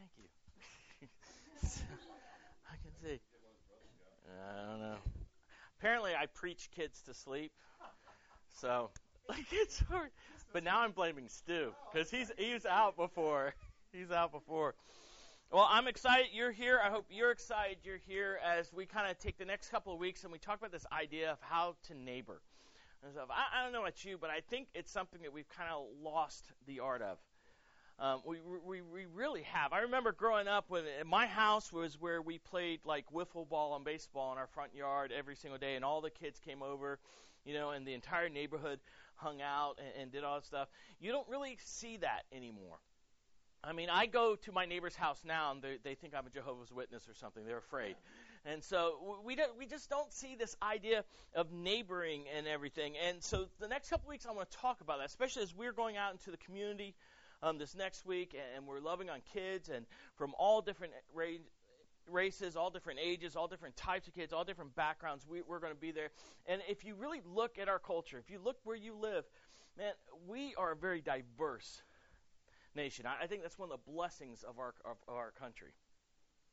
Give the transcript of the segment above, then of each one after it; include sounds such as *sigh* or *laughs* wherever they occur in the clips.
Thank you. *laughs* I can see. I don't know. Apparently, I preach kids to sleep, so like it's hard. But now I'm blaming Stu because he's he's out before. He's out before. Well, I'm excited you're here. I hope you're excited you're here as we kind of take the next couple of weeks and we talk about this idea of how to neighbor. I, I don't know about you, but I think it's something that we've kind of lost the art of. Um, we, we we really have. I remember growing up when my house was where we played like wiffle ball and baseball in our front yard every single day, and all the kids came over, you know, and the entire neighborhood hung out and, and did all that stuff. You don't really see that anymore. I mean, I go to my neighbor's house now, and they, they think I'm a Jehovah's Witness or something. They're afraid, and so we don't, we just don't see this idea of neighboring and everything. And so the next couple weeks, I want to talk about that, especially as we're going out into the community um, this next week, and we're loving on kids and from all different races, all different ages, all different types of kids, all different backgrounds. We, we're going to be there. And if you really look at our culture, if you look where you live, man, we are a very diverse nation. I, I think that's one of the blessings of our of, of our country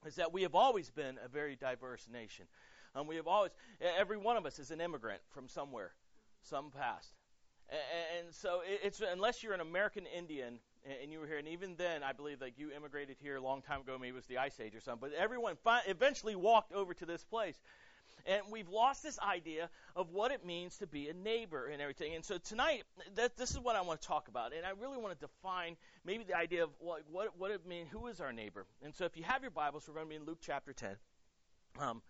is that we have always been a very diverse nation. Um, we have always, every one of us is an immigrant from somewhere, some past. And, and so it's unless you're an American Indian and you were here, and even then, I believe like you immigrated here a long time ago, maybe it was the Ice Age or something. But everyone fi- eventually walked over to this place. And we've lost this idea of what it means to be a neighbor and everything. And so tonight, that, this is what I want to talk about. And I really want to define maybe the idea of what, what, what it means, who is our neighbor. And so if you have your Bibles, we're going to be in Luke chapter 10. Um,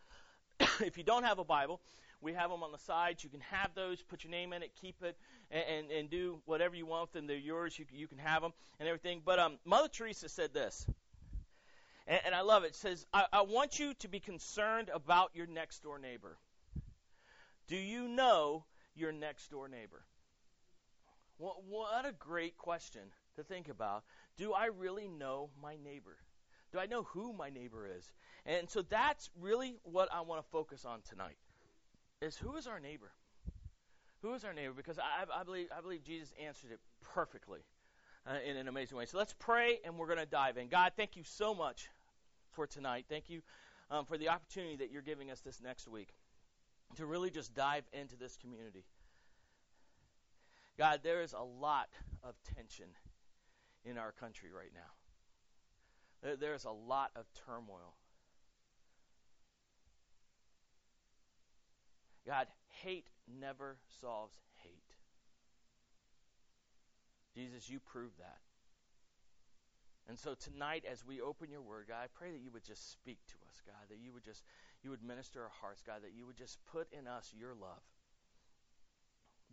*coughs* if you don't have a Bible, we have them on the sides. You can have those, put your name in it, keep it, and, and, and do whatever you want with them. They're yours. You, you can have them and everything. But um, Mother Teresa said this and, and I love it. It says, I, I want you to be concerned about your next door neighbor. Do you know your next door neighbor? What, what a great question to think about. Do I really know my neighbor? Do I know who my neighbor is? And so that's really what I want to focus on tonight. Is who is our neighbor? Who is our neighbor? Because I, I believe I believe Jesus answered it perfectly uh, in an amazing way. So let's pray, and we're going to dive in. God, thank you so much for tonight. Thank you um, for the opportunity that you're giving us this next week to really just dive into this community. God, there is a lot of tension in our country right now. There's a lot of turmoil. God, hate never solves hate. Jesus, you prove that. And so tonight, as we open your word, God, I pray that you would just speak to us, God, that you would just you would minister our hearts, God, that you would just put in us your love,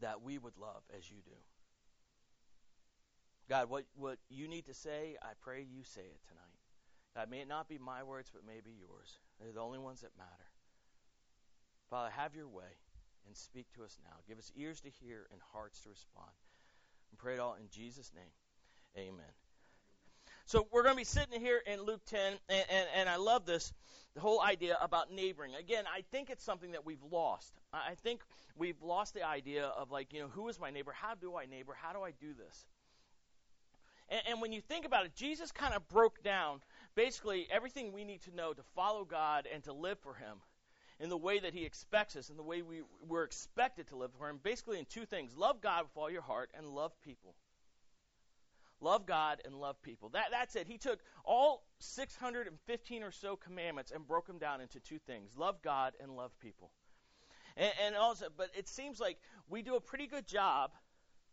that we would love as you do. God, what, what you need to say, I pray you say it tonight. God, may it not be my words, but may be yours. They're the only ones that matter. Father, have your way and speak to us now. Give us ears to hear and hearts to respond. And pray it all in Jesus' name. Amen. So we're going to be sitting here in Luke 10, and, and, and, I love this, the whole idea about neighboring. Again, I think it's something that we've lost. I think we've lost the idea of like, you know, who is my neighbor? How do I neighbor? How do I do this? And, and when you think about it, Jesus kind of broke down basically everything we need to know to follow God and to live for Him in the way that He expects us, in the way we, we're expected to live for Him, basically in two things love God with all your heart and love people. Love God and love people. That, that's it. He took all 615 or so commandments and broke them down into two things love God and love people. And, and also, but it seems like we do a pretty good job,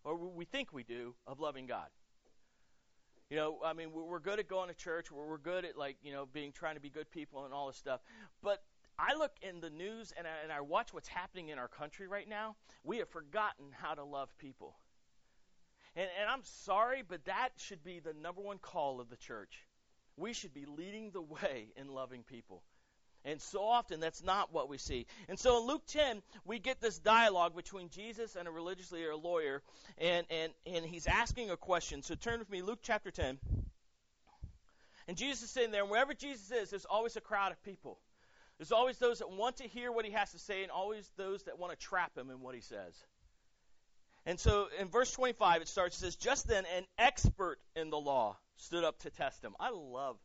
or we think we do, of loving God. You know, I mean, we're good at going to church. We're good at like, you know, being trying to be good people and all this stuff. But I look in the news and I, and I watch what's happening in our country right now. We have forgotten how to love people. And, and I'm sorry, but that should be the number one call of the church. We should be leading the way in loving people. And so often that's not what we see. And so in Luke 10, we get this dialogue between Jesus and a religious leader, a lawyer, and, and, and he's asking a question. So turn with me, Luke chapter 10. And Jesus is sitting there, and wherever Jesus is, there's always a crowd of people. There's always those that want to hear what he has to say, and always those that want to trap him in what he says. And so in verse 25, it starts, it says, Just then an expert in the law stood up to test him. I love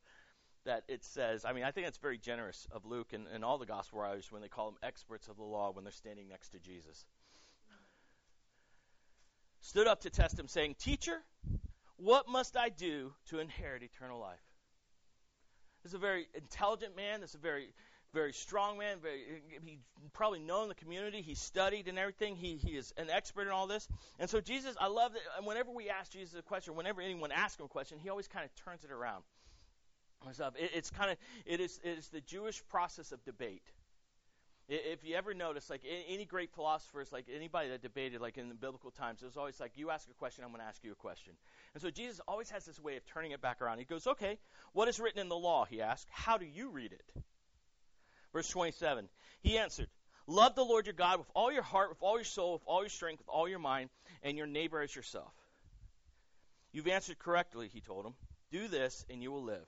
that it says, I mean, I think it's very generous of Luke and, and all the gospel writers when they call them experts of the law when they're standing next to Jesus. Stood up to test him, saying, Teacher, what must I do to inherit eternal life? This is a very intelligent man. This is a very, very strong man. Very, he's probably known the community. He studied and everything. He, he is an expert in all this. And so Jesus, I love that whenever we ask Jesus a question, whenever anyone asks him a question, he always kind of turns it around. It, it's kind of it is it is the Jewish process of debate. If you ever notice, like any great philosophers, like anybody that debated, like in the biblical times, it was always like, you ask a question, I'm going to ask you a question. And so Jesus always has this way of turning it back around. He goes, okay, what is written in the law? He asks, how do you read it? Verse 27. He answered, love the Lord your God with all your heart, with all your soul, with all your strength, with all your mind, and your neighbor as yourself. You've answered correctly, he told him. Do this, and you will live.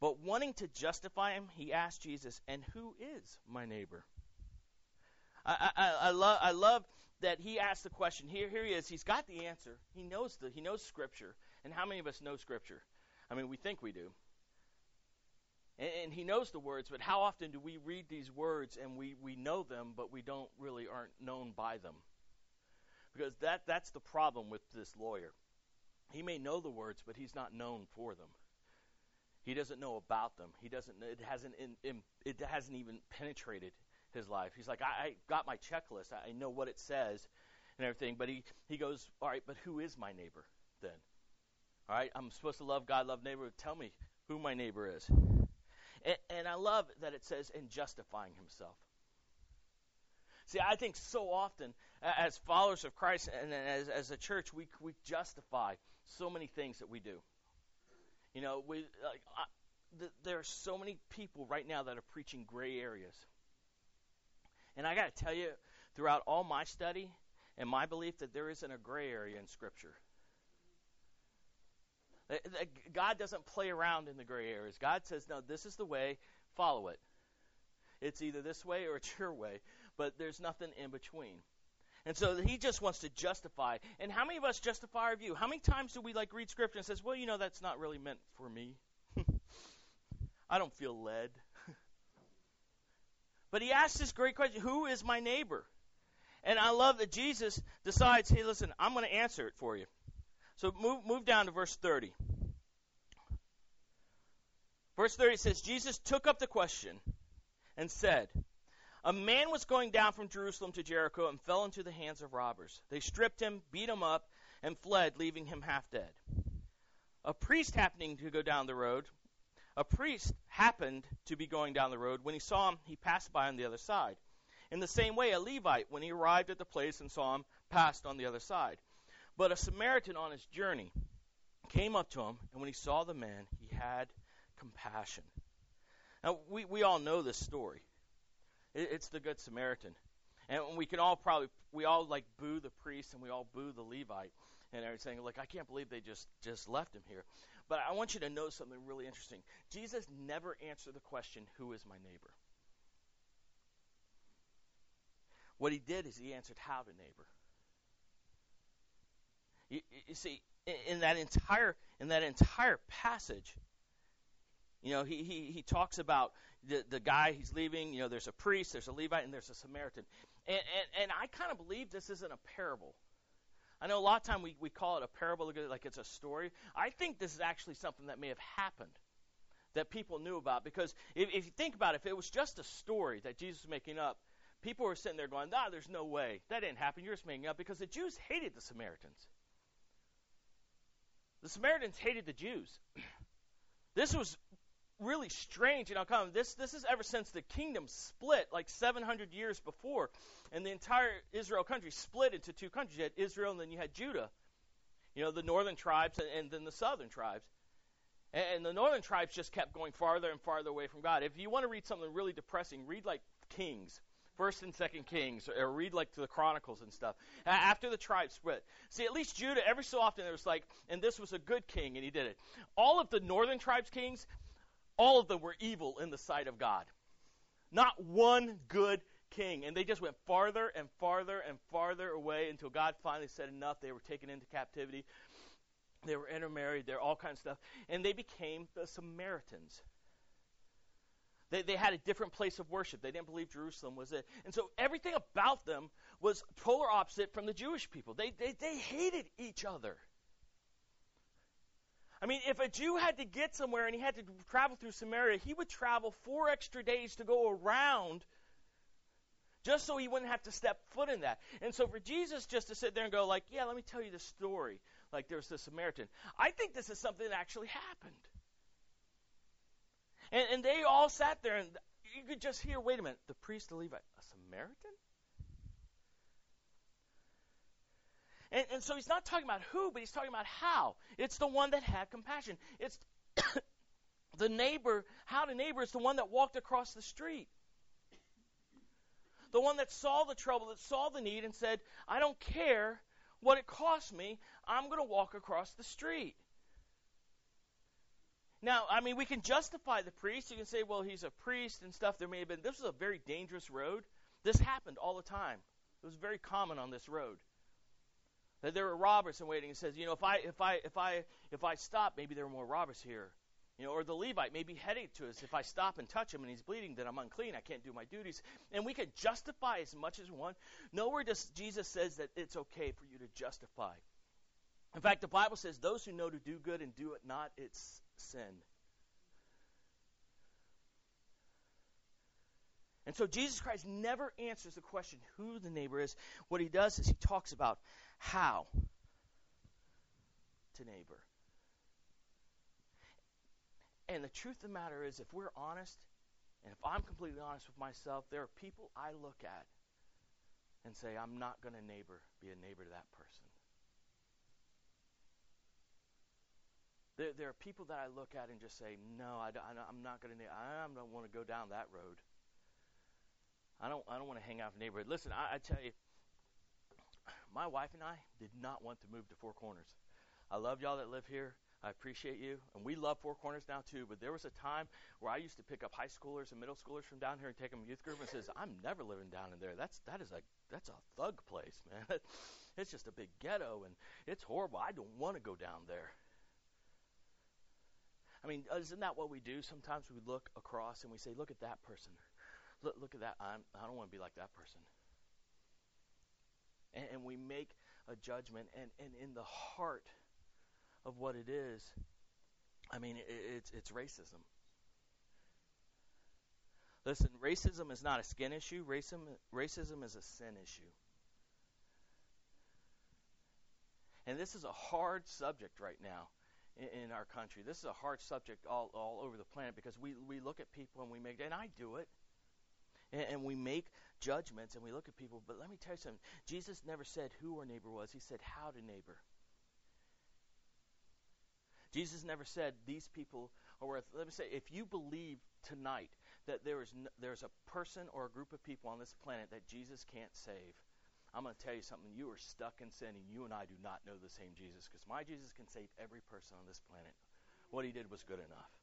But wanting to justify him, he asked Jesus, And who is my neighbor? I, I, I, love, I love that he asked the question. Here, here he is. He's got the answer. He knows the, he knows Scripture. And how many of us know Scripture? I mean, we think we do. And, and he knows the words, but how often do we read these words and we, we know them, but we don't really aren't known by them? Because that, that's the problem with this lawyer. He may know the words, but he's not known for them. He doesn't know about them. He doesn't. It hasn't. In, in, it hasn't even penetrated his life. He's like, I, I got my checklist. I, know what it says, and everything. But he he goes, all right. But who is my neighbor then? All right. I'm supposed to love God, love neighbor. Tell me who my neighbor is. And, and I love that it says in justifying himself. See, I think so often as followers of Christ and as, as a church, we, we justify so many things that we do. You know, we like I, th- there are so many people right now that are preaching gray areas. And I got to tell you, throughout all my study and my belief that there isn't a gray area in Scripture. Uh, uh, God doesn't play around in the gray areas. God says, no, this is the way, follow it. It's either this way or it's *laughs* your way, but there's nothing in between. And so he just wants to justify. And how many of us justify our view? How many times do we like read scripture and says, "Well, you know that's not really meant for me. *laughs* I don't feel led." *laughs* but he asks this great question, "Who is my neighbor?" And I love that Jesus decides, "Hey, listen, I'm going to answer it for you." So move move down to verse 30. Verse 30 says, Jesus took up the question and said, a man was going down from Jerusalem to Jericho and fell into the hands of robbers. They stripped him, beat him up, and fled, leaving him half dead. A priest happening to go down the road, a priest happened to be going down the road. When he saw him, he passed by on the other side. In the same way, a Levite, when he arrived at the place and saw him, passed on the other side. But a Samaritan on his journey came up to him, and when he saw the man, he had compassion. Now, we, we all know this story. It's the Good Samaritan. And we can all probably, we all like boo the priest and we all boo the Levite and everything. Like, I can't believe they just, just left him here. But I want you to know something really interesting. Jesus never answered the question, Who is my neighbor? What he did is he answered, How to neighbor. You, you see, in that entire in that entire passage, you know, he, he, he talks about the, the guy he's leaving. You know, there's a priest, there's a Levite, and there's a Samaritan. And, and, and I kind of believe this isn't a parable. I know a lot of time we, we call it a parable like it's a story. I think this is actually something that may have happened that people knew about. Because if, if you think about it, if it was just a story that Jesus was making up, people were sitting there going, ah, there's no way. That didn't happen. You're just making up. Because the Jews hated the Samaritans. The Samaritans hated the Jews. *clears throat* This was really strange. You know, come this this is ever since the kingdom split like 700 years before, and the entire Israel country split into two countries. You had Israel, and then you had Judah. You know, the northern tribes and, and then the southern tribes. And, and the northern tribes just kept going farther and farther away from God. If you want to read something really depressing, read like Kings. First and Second Kings, or read like the Chronicles and stuff. After the tribes split, see at least Judah. Every so often there was like, and this was a good king, and he did it. All of the northern tribes kings, all of them were evil in the sight of God. Not one good king. And they just went farther and farther and farther away until God finally said enough. They were taken into captivity. They were intermarried. They're all kinds of stuff, and they became the Samaritans. They, they had a different place of worship. They didn't believe Jerusalem was it. And so everything about them was polar opposite from the Jewish people. They, they, they hated each other. I mean, if a Jew had to get somewhere and he had to travel through Samaria, he would travel four extra days to go around just so he wouldn't have to step foot in that. And so for Jesus just to sit there and go like, "Yeah, let me tell you the story." Like there's the Samaritan. I think this is something that actually happened. And, and they all sat there, and you could just hear, "Wait a minute, the priest, the Levite, a Samaritan?" And, and so he's not talking about who, but he's talking about how. It's the one that had compassion. It's *coughs* the neighbor. How the neighbor is the one that walked across the street. The one that saw the trouble, that saw the need, and said, I don't care what it costs me, I'm going to walk across the street. Now, I mean, we can justify the priest. You can say, well, he's a priest and stuff. There may have been, this was a very dangerous road. This happened all the time. It was very common on this road. That there were robbers in waiting. It says, you know, if I if I if I if I stop, maybe there are more robbers here. You know, or the Levite may be heading to us. If I stop and touch him and he's bleeding, then I'm unclean. I can't do my duties. And we can justify as much as one. Nowhere does Jesus says that it's okay for you to justify. In fact, the Bible says those who know to do good and do it not, it's sin. And so Jesus Christ never answers the question who the neighbor is. What he does is he talks about how to neighbor. And the truth of the matter is, if we're honest, and if I'm completely honest with myself, there are people I look at and say, I'm not going to neighbor, be a neighbor to that person. There, there are people that I look at and just say, no, I, am not going to. I don't want to go down that road. I don't. I don't want to hang out with neighborhood. Listen, I, I tell you, my wife and I did not want to move to Four Corners. I love y'all that live here. I appreciate you. And we love Four Corners now too. But there was a time where I used to pick up high schoolers and middle schoolers from down here and take them to youth group and says, I'm never living down in there. That's that is a that's a thug place, man. *laughs* it's just a big ghetto and it's horrible. I don't want to go down there. I mean, uh, isn't that what we do? Sometimes we look across and we say, look at that person. Look, look at that. I'm, I don't want to be like that person and, and we make a judgment. And, and in the heart of what it is, I mean, it, it's, it's racism. Listen, racism is not a skin issue. Racism, racism is a sin issue. And this is a hard subject right now in, in, our country. This is a hard subject all, all over the planet because we, we look at people and we make, and I do it, and, and we make judgments and we look at people. But let me tell you something. Jesus never said who our neighbor was, he said how to neighbor. Jesus never said these people are worth. Let me say, if you believe tonight that there is no, there's a person or a group of people on this planet that Jesus can't save, I'm going to tell you something. You are stuck in sin, and you and I do not know the same Jesus because my Jesus can save every person on this planet. What he did was good enough.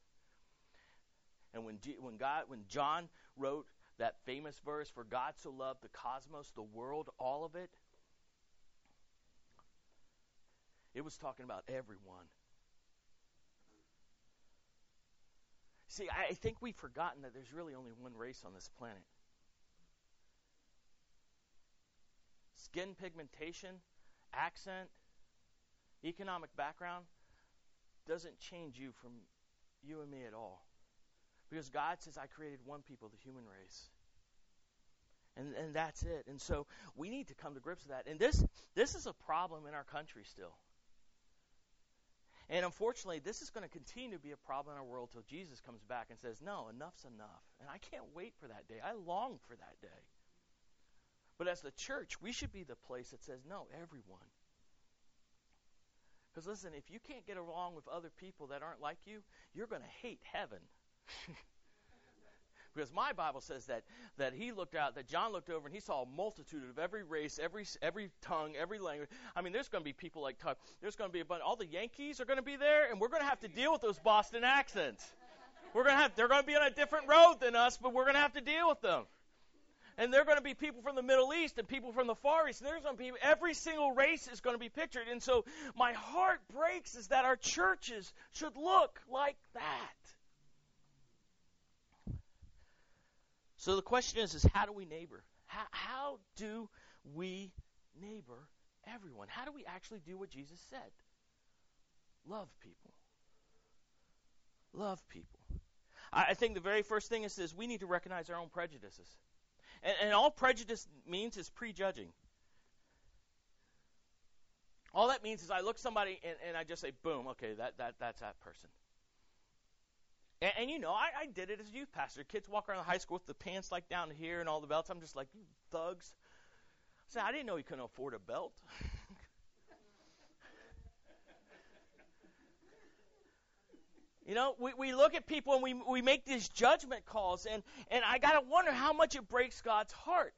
And when G, when God when John wrote that famous verse, For God so loved the cosmos, the world, all of it, it was talking about everyone. See, I think we've forgotten that there's really only one race on this planet. Skin pigmentation, accent, economic background doesn't change you from you and me at all. Because God says, I created one people, the human race. And, and that's it. And so we need to come to grips with that. And this, this is a problem in our country still. And unfortunately, this is going to continue to be a problem in our world till Jesus comes back and says, No, enough's enough. And I can't wait for that day. I long for that day. But as the church, we should be the place that says, No, everyone. Because listen, if you can't get along with other people that aren't like you, you're going to hate heaven. *laughs* because my Bible says that that he looked out, that John looked over and he saw a multitude of every race, every every tongue, every language. I mean, there's going to be people like there's going to be a bunch. All the Yankees are going to be there, and we're going to have to deal with those Boston accents. We're going to have they're going to be on a different road than us, but we're going to have to deal with them. And they're going to be people from the Middle East and people from the Far East. There's going to be every single race is going to be pictured. And so my heart breaks is that our churches should look like that. So the question is, is how do we neighbor? How, how do we neighbor everyone? How do we actually do what Jesus said? Love people. Love people. I, I think the very first thing is this we need to recognize our own prejudices. And, and all prejudice means is prejudging. All that means is I look somebody and, and I just say, boom, okay, that, that that's that person. And, and you know, I, I did it as a youth pastor. Kids walk around the high school with the pants like down here and all the belts. I'm just like, you thugs. I I didn't know you couldn't afford a belt. *laughs* You know, we, we look at people and we, we make these judgment calls, and, and I got to wonder how much it breaks God's heart.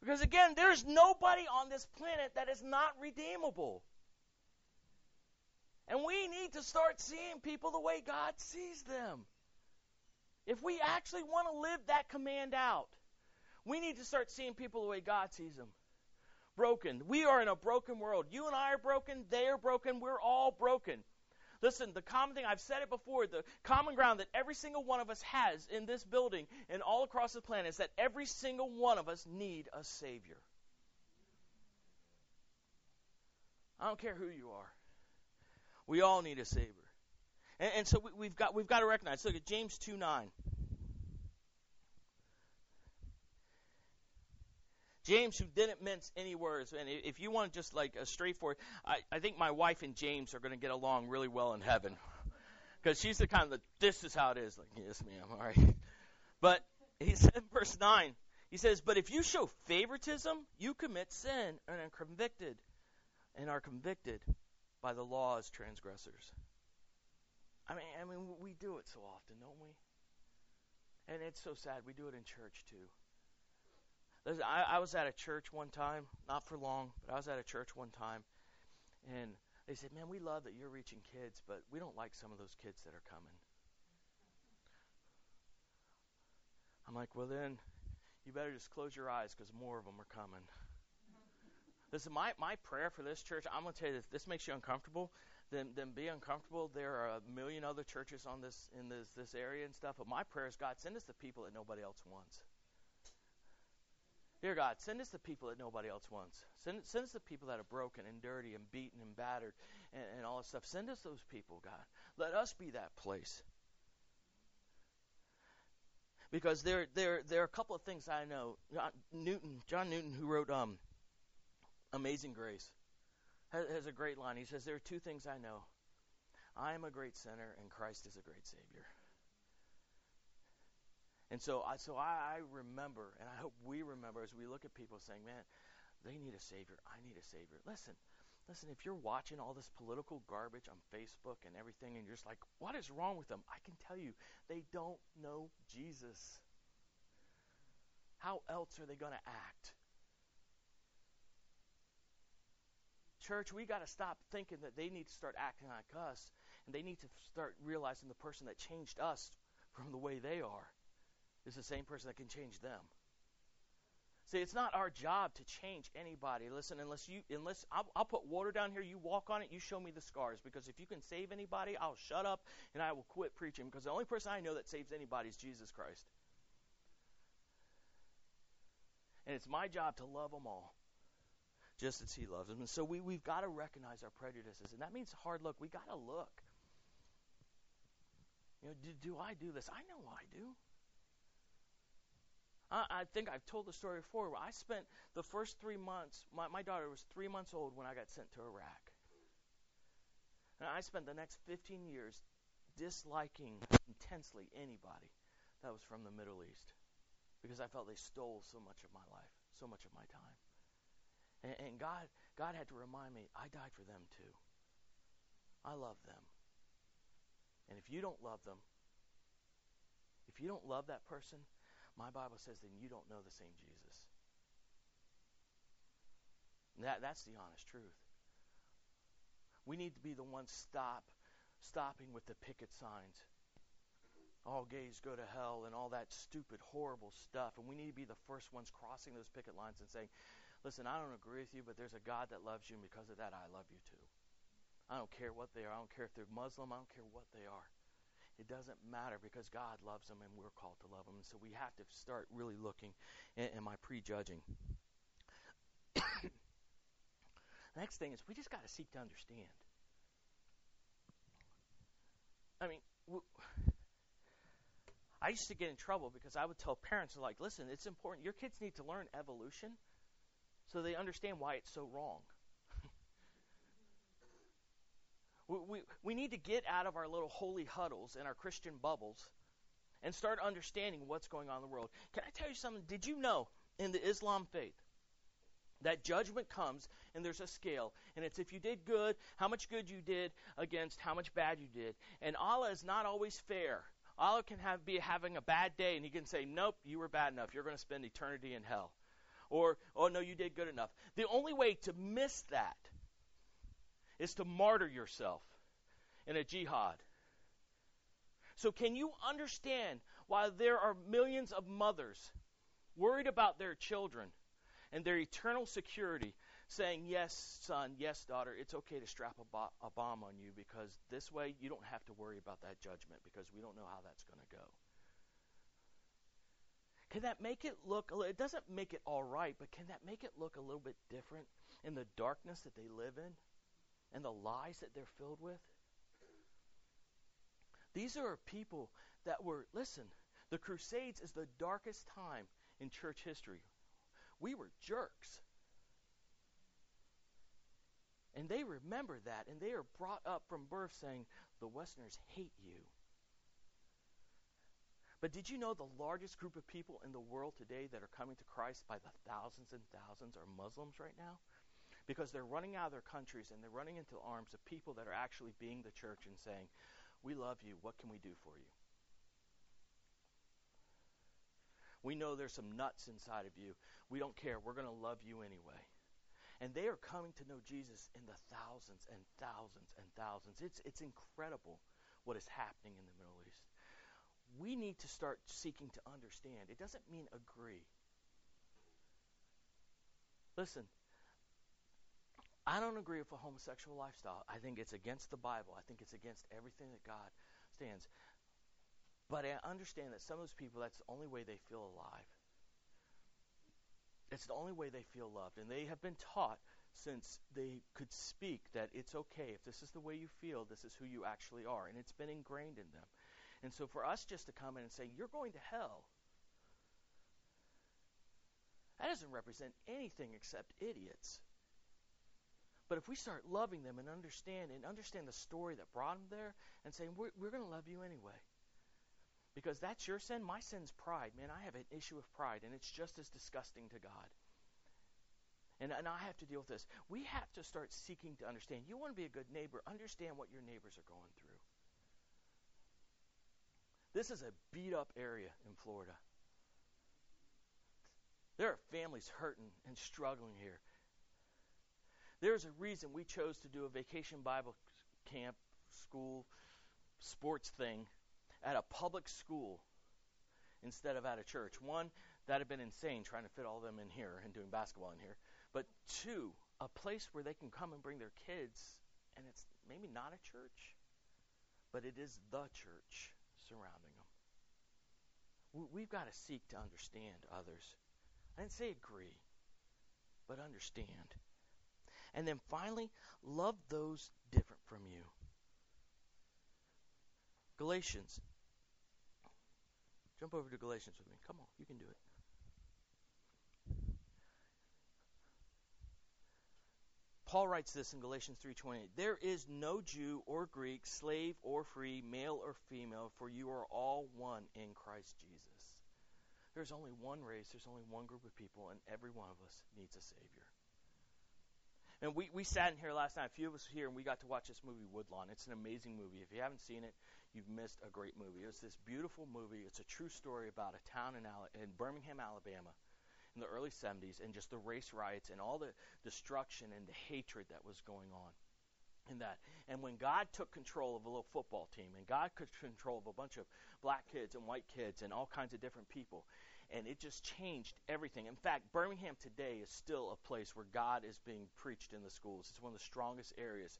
Because again, there's nobody on this planet that is not redeemable. And we need to start seeing people the way God sees them. If we actually want to live that command out, we need to start seeing people the way God sees them. Broken. We are in a broken world. You and I are broken. They are broken. We're all broken. Listen, the common thing, I've said it before, the common ground that every single one of us has in this building and all across the planet is that every single one of us need a Savior. I don't care who you are. We all need a Savior. And, and so we, have got, we've got to recognize. Look at James 2 9. James, who didn't mince any words, and if you want just like a straightforward, I, I think my wife and James are going to get along really well in heaven, because she's the kind of the, this is how it is. Like, yes, ma'am, all right. But he *laughs* said, verse nine, he says, but if you show favoritism, you commit sin and are convicted, and are convicted by the law as transgressors. I mean, I mean, we do it so often, don't we? And it's so sad. We do it in church too. I, I was at a church one time, not for long, but I was at a church one time, and they said, "Man, we love that you're reaching kids, but we don't like some of those kids that are coming." I'm like, "Well, then, you better just close your eyes because more of them are coming." Listen, my, my prayer for this church, I'm going to tell you this, this makes you uncomfortable, then, then be uncomfortable. There are a million other churches on this in this, this area and stuff, but my prayer is, God, send us the people that nobody else wants. Dear God, send us the people that nobody else wants. Send, send us the people that are broken and dirty and beaten and battered and, and all this stuff. Send us those people, God. Let us be that place. Because there, there, there are a couple of things I know. John Newton, John Newton, who wrote um, Amazing Grace, has, has a great line. He says, There are two things I know. I am a great sinner, and Christ is a great Savior. And so, I, so I, I remember, and I hope we remember as we look at people saying, "Man, they need a savior. I need a savior." Listen, listen. If you're watching all this political garbage on Facebook and everything, and you're just like, "What is wrong with them?" I can tell you, they don't know Jesus. How else are they going to act? Church, we got to stop thinking that they need to start acting like us, and they need to start realizing the person that changed us from the way they are is the same person that can change them. See, it's not our job to change anybody. Listen, unless you, unless I'll, I'll, put water down here, you walk on it, you show me the scars. Because if you can save anybody, I'll shut up and I will quit preaching. Because the only person I know that saves anybody is Jesus Christ. And it's my job to love them all, just as He loves them. And so we, we've got to recognize our prejudices, and that means hard look. We got to look. You know, do, do I do this? I know I do. I, I think I've told the story before. I spent the first three months, my, my daughter was three months old when I got sent to Iraq. And I spent the next 15 years disliking intensely anybody that was from the Middle East because I felt they stole so much of my life, so much of my time. And, and God, God had to remind me, I died for them too. I love them. And if you don't love them, if you don't love that person, my Bible says then you don't know the same Jesus. That, that's the honest truth. We need to be the ones stop stopping with the picket signs all gays go to hell and all that stupid, horrible stuff. And we need to be the first ones crossing those picket lines and saying, listen, I don't agree with you, but there's a God that loves you, and because of that, I love you too. I don't care what they are. I don't care if they're Muslim. I don't care what they are. It doesn't matter because God loves them and we're called to love them. So we have to start really looking. Am I prejudging? *coughs* Next thing is we just got to seek to understand. I mean, I used to get in trouble because I would tell parents, like, listen, it's important. Your kids need to learn evolution so they understand why it's so wrong. We, we, we need to get out of our little holy huddles and our Christian bubbles and start understanding what's going on in the world. Can I tell you something? Did you know in the Islam faith that judgment comes and there's a scale? And it's if you did good how much good you did against how much bad you did. And allah is not always fair. Allah can have be having a bad day and he can say nope you were bad enough. You're going to spend eternity in hell. Or oh no you did good enough. The only way to miss that is to martyr yourself in a jihad so can you understand why there are millions of mothers worried about their children and their eternal security, saying, Yes, son, yes, daughter, it's okay to strap a, bo- a bomb on you because this way you don't have to worry about that judgment because we don't know how that's going to go. Can that make it look, it doesn't make it all right, but can that make it look a little bit different in the darkness that they live in and the lies that they're filled with? These are people that were, listen, the Crusades is the darkest time in church history we were jerks. And they remember that, and they are brought up from birth saying, the Westerners hate you. But did you know the largest group of people in the world today that are coming to Christ by the thousands and thousands are Muslims right now? Because they're running out of their countries and they're running into the arms of people that are actually being the church and saying, We love you. What can we do for you? We know there's some nuts inside of you. We don't care. We're going to love you anyway. And they are coming to know Jesus in the thousands and thousands and thousands. It's, it's incredible what is happening in the Middle East. We need to start seeking to understand. It doesn't mean agree. Listen, I don't agree with a homosexual lifestyle. I think it's against the Bible. I think it's against everything that God stands. But I understand that some of those people, that's the only way they feel alive. It's the only way they feel loved. And they have been taught since they could speak that it's okay. If this is the way you feel, this is who you actually are. And it's been ingrained in them. And so for us just to come in and say, you're going to hell, that doesn't represent anything except idiots. But if we start loving them and understand and understand the story that brought them there and saying, we're, we're going to love you anyway. Because that's your sin. My sin's pride. Man, I have an issue of pride, and it's just as disgusting to God. And, and I have to deal with this. We have to start seeking to understand. You want to be a good neighbor, understand what your neighbors are going through. This is a beat up area in Florida. There are families hurting and struggling here. There's a reason we chose to do a vacation Bible camp, school, sports thing at a public school instead of at a church. One, that had been insane trying to fit all them in here and doing basketball in here. But two, a place where they can come and bring their kids, and it's maybe not a church, but it is the church surrounding them. We've got to seek to understand others. I didn't say agree, but understand. And then finally, love those different from you. Galatians Jump over to Galatians with me. Come on, you can do it. Paul writes this in Galatians 3:28. There is no Jew or Greek, slave or free, male or female, for you are all one in Christ Jesus. There's only one race, there's only one group of people, and every one of us needs a Savior. And we, we sat in here last night, a few of us here, and we got to watch this movie, Woodlawn. It's an amazing movie. If you haven't seen it, you've missed a great movie. It's this beautiful movie. It's a true story about a town in, Al- in Birmingham, Alabama in the early 70s and just the race riots and all the destruction and the hatred that was going on. in that. And when God took control of a little football team, and God took control of a bunch of black kids and white kids and all kinds of different people, and it just changed everything. In fact, Birmingham today is still a place where God is being preached in the schools. It's one of the strongest areas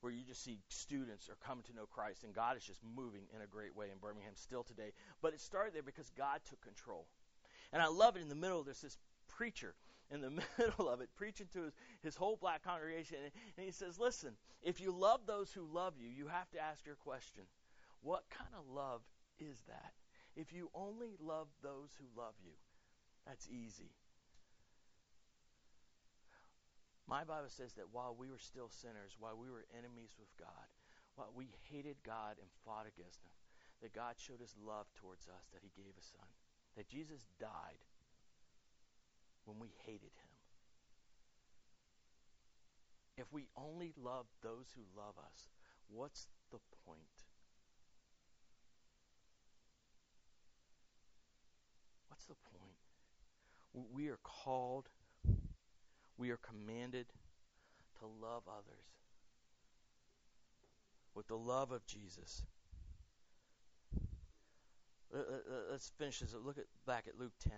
where you just see students are coming to know Christ, and God is just moving in a great way in Birmingham still today. But it started there because God took control. And I love it in the middle, there's this preacher in the *laughs* middle of it, preaching to his, his whole black congregation. And, and he says, Listen, if you love those who love you, you have to ask your question what kind of love is that? If you only love those who love you, that's easy. My Bible says that while we were still sinners, while we were enemies with God, while we hated God and fought against Him, that God showed His love towards us, that He gave His Son, that Jesus died when we hated him. If we only love those who love us, what's the point? What's the point? We are called, we are commanded to love others with the love of Jesus. Let's finish this. Look at back at Luke 10.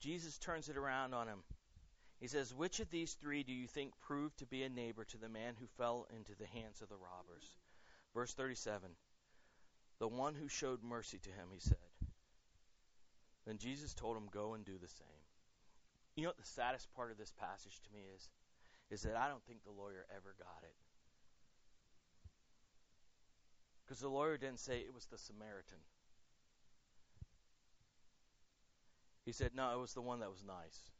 Jesus turns it around on him. He says, Which of these three do you think proved to be a neighbor to the man who fell into the hands of the robbers? Verse 37 The one who showed mercy to him, he said. Then Jesus told him, Go and do the same. You know what the saddest part of this passage to me is? Is that I don't think the lawyer ever got it. Because the lawyer didn't say it was the Samaritan. He said, No, it was the one that was nice.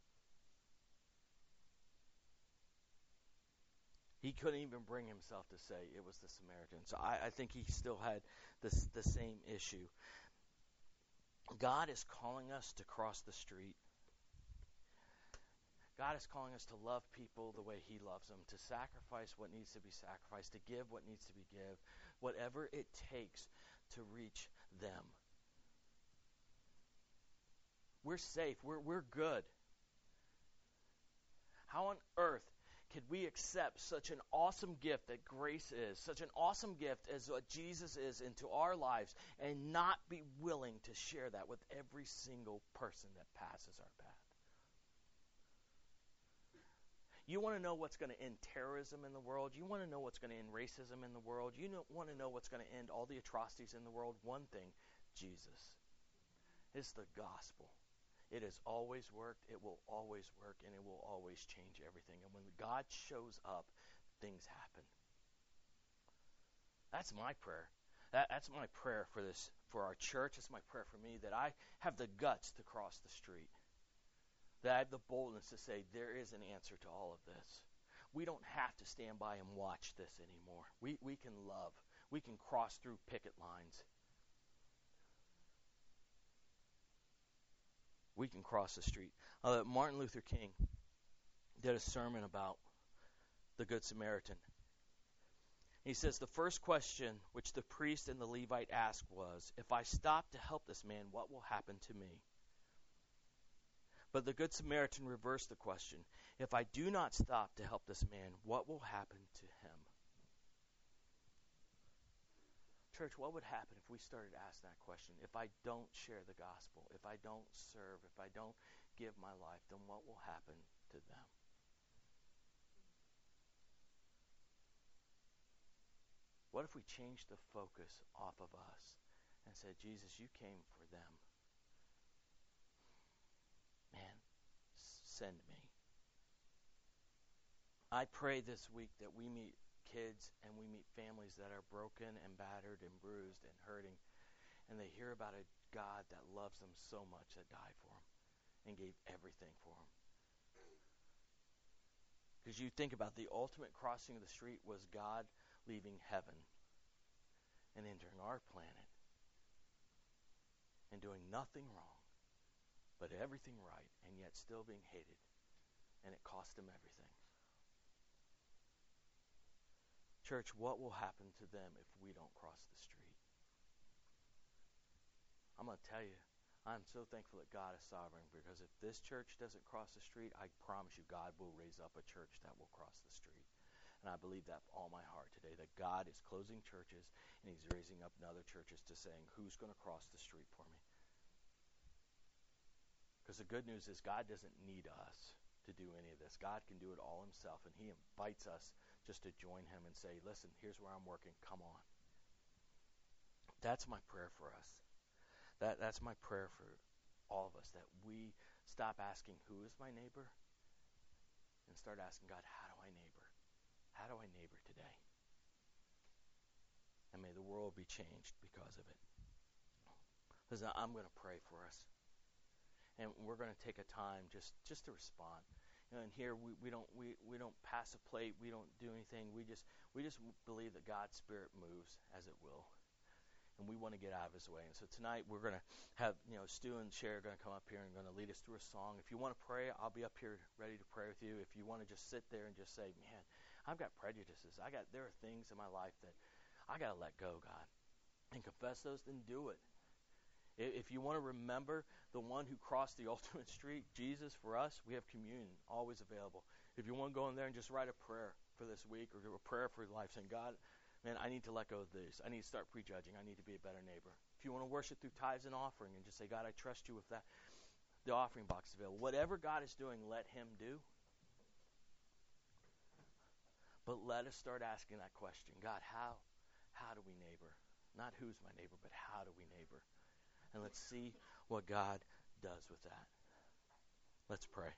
He couldn't even bring himself to say it was the Samaritan. So I, I think he still had this, the same issue. God is calling us to cross the street. God is calling us to love people the way He loves them, to sacrifice what needs to be sacrificed, to give what needs to be given, whatever it takes to reach them. We're safe. We're, we're good. How on earth could we accept such an awesome gift that grace is, such an awesome gift as what Jesus is into our lives, and not be willing to share that with every single person that passes our path? You want to know what's going to end terrorism in the world? You want to know what's going to end racism in the world? You want to know what's going to end all the atrocities in the world? One thing Jesus. It's the gospel. It has always worked, it will always work, and it will always change everything. And when God shows up, things happen. That's my prayer. That, that's my prayer for this, for our church. It's my prayer for me that I have the guts to cross the street. That I have the boldness to say there is an answer to all of this. We don't have to stand by and watch this anymore. We we can love. We can cross through picket lines. We can cross the street. Uh, Martin Luther King did a sermon about the Good Samaritan. He says the first question which the priest and the Levite asked was, If I stop to help this man, what will happen to me? But the Good Samaritan reversed the question If I do not stop to help this man, what will happen to him? Church, what would happen if we started asking that question? If I don't share the gospel, if I don't serve, if I don't give my life, then what will happen to them? What if we changed the focus off of us and said, Jesus, you came for them? Man, send me. I pray this week that we meet kids and we meet families that are broken and battered and bruised and hurting. And they hear about a God that loves them so much that died for them and gave everything for them. Because you think about the ultimate crossing of the street was God leaving heaven and entering our planet and doing nothing wrong, but everything right, and yet still being hated. And it cost him everything. Church, what will happen to them if we don't cross the street? I'm going to tell you, I'm so thankful that God is sovereign because if this church doesn't cross the street, I promise you God will raise up a church that will cross the street. And I believe that all my heart today that God is closing churches and He's raising up other churches to saying, Who's going to cross the street for me? Because the good news is God doesn't need us to do any of this. God can do it all Himself, and He invites us just to join Him and say, Listen, here's where I'm working. Come on. That's my prayer for us. That, that's my prayer for all of us that we stop asking, Who is my neighbor? and start asking God, How do I neighbor? How do I neighbor today? And may the world be changed because of it. Listen, I'm going to pray for us. And we're going to take a time just, just to respond. And here we, we don't we, we don't pass a plate, we don't do anything. We just we just believe that God's Spirit moves as it will and we want to get out of his way. And so tonight we're to have, you know, Stu and Sherry are to come up here and to lead us through a song. If you want to pray, I'll be up here ready to pray with you. If you want to just sit there and just say, man, I've got prejudices. I got there are things in my life that I got to let go, God, and confess those, then do it. If you want to remember the one who crossed the *laughs* ultimate street, Jesus, for us, we have communion always available. If you want to go in there and just write a prayer for this week or a prayer for your life, saying, God, man, I need to let go of this. I need to start prejudging. I need to be a better neighbor. If you want to worship through tithes and offering and just say, God, I trust you with that, the offering box is available. Whatever God is doing, let Him do. But let us start asking that question God, how, how do we neighbor? Not who's my neighbor, but how do we neighbor? And let's see what God does with that. Let's pray.